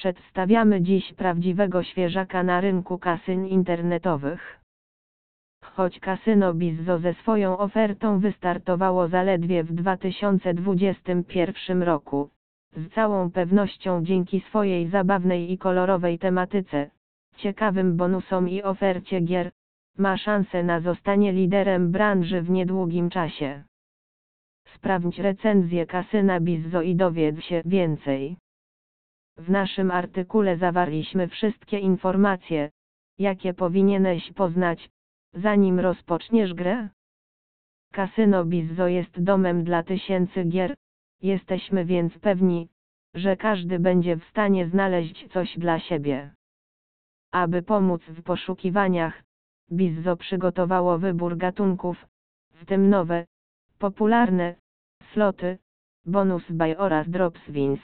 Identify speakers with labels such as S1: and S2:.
S1: Przedstawiamy dziś prawdziwego świeżaka na rynku kasyn internetowych. Choć kasyno Bizzo ze swoją ofertą wystartowało zaledwie w 2021 roku, z całą pewnością dzięki swojej zabawnej i kolorowej tematyce, ciekawym bonusom i ofercie gier, ma szansę na zostanie liderem branży w niedługim czasie. Sprawdź recenzję kasyna Bizzo i dowiedz się więcej. W naszym artykule zawarliśmy wszystkie informacje, jakie powinieneś poznać, zanim rozpoczniesz grę. Kasyno Bizzo jest domem dla tysięcy gier, jesteśmy więc pewni, że każdy będzie w stanie znaleźć coś dla siebie. Aby pomóc w poszukiwaniach, Bizzo przygotowało wybór gatunków, w tym nowe, popularne, sloty, bonus buy oraz drops wins.